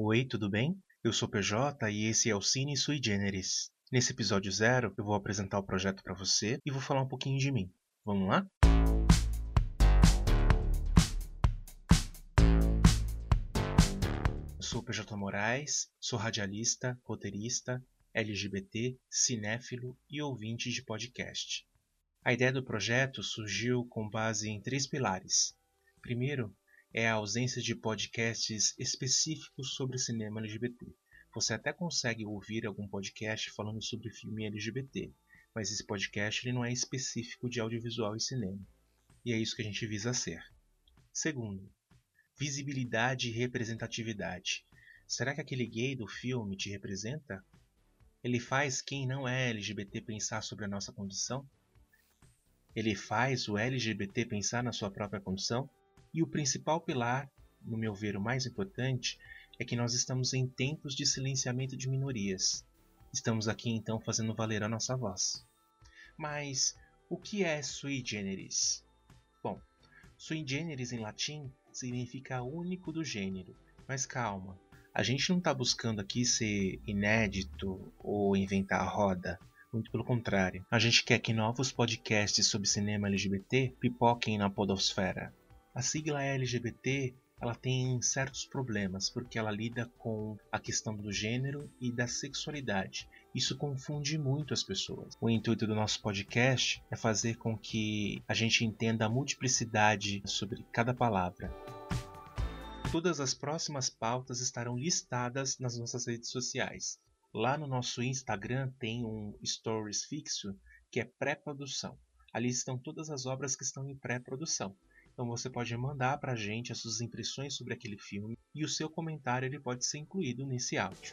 Oi, tudo bem? Eu sou PJ e esse é o Cine Sui Generis. Nesse episódio zero, eu vou apresentar o projeto para você e vou falar um pouquinho de mim. Vamos lá? Eu sou PJ Moraes, sou radialista, roteirista, LGBT, cinéfilo e ouvinte de podcast. A ideia do projeto surgiu com base em três pilares. Primeiro, é a ausência de podcasts específicos sobre cinema LGBT. Você até consegue ouvir algum podcast falando sobre filme LGBT, mas esse podcast ele não é específico de audiovisual e cinema. E é isso que a gente visa ser. Segundo, visibilidade e representatividade. Será que aquele gay do filme te representa? Ele faz quem não é LGBT pensar sobre a nossa condição? Ele faz o LGBT pensar na sua própria condição? E o principal pilar, no meu ver o mais importante, é que nós estamos em tempos de silenciamento de minorias. Estamos aqui então fazendo valer a nossa voz. Mas o que é sui generis? Bom, sui generis em latim significa único do gênero. Mas calma, a gente não está buscando aqui ser inédito ou inventar a roda. Muito pelo contrário, a gente quer que novos podcasts sobre cinema LGBT pipoquem na podosfera. A sigla LGBT ela tem certos problemas porque ela lida com a questão do gênero e da sexualidade. Isso confunde muito as pessoas. O intuito do nosso podcast é fazer com que a gente entenda a multiplicidade sobre cada palavra. Todas as próximas pautas estarão listadas nas nossas redes sociais. Lá no nosso Instagram tem um stories fixo que é pré-produção. Ali estão todas as obras que estão em pré-produção. Então você pode mandar para a gente as suas impressões sobre aquele filme e o seu comentário ele pode ser incluído nesse áudio.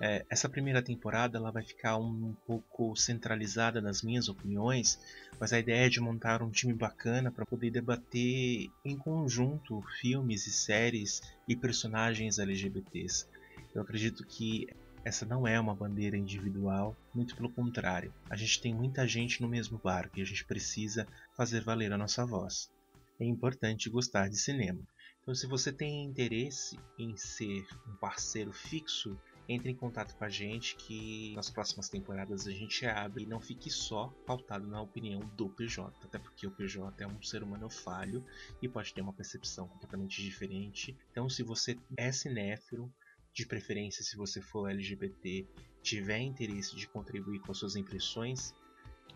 É, essa primeira temporada ela vai ficar um, um pouco centralizada nas minhas opiniões, mas a ideia é de montar um time bacana para poder debater em conjunto filmes e séries e personagens LGBTs. Eu acredito que essa não é uma bandeira individual, muito pelo contrário. A gente tem muita gente no mesmo barco e a gente precisa fazer valer a nossa voz é importante gostar de cinema. Então, se você tem interesse em ser um parceiro fixo, entre em contato com a gente que nas próximas temporadas a gente abre e não fique só pautado na opinião do PJ, até porque o PJ é um ser humano falho e pode ter uma percepção completamente diferente. Então, se você é cinéfilo, de preferência se você for LGBT, tiver interesse de contribuir com as suas impressões,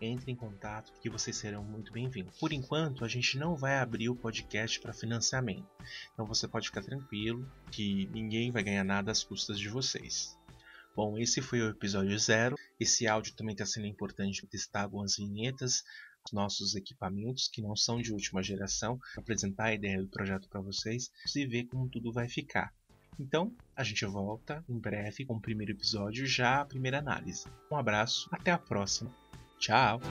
entre em contato que vocês serão muito bem-vindos. Por enquanto, a gente não vai abrir o podcast para financiamento, então você pode ficar tranquilo que ninguém vai ganhar nada às custas de vocês. Bom, esse foi o episódio zero. Esse áudio também está sendo importante testar algumas vinhetas, nossos equipamentos que não são de última geração, apresentar a ideia do projeto para vocês e ver como tudo vai ficar. Então, a gente volta em breve com o primeiro episódio, já a primeira análise. Um abraço, até a próxima. Tchau!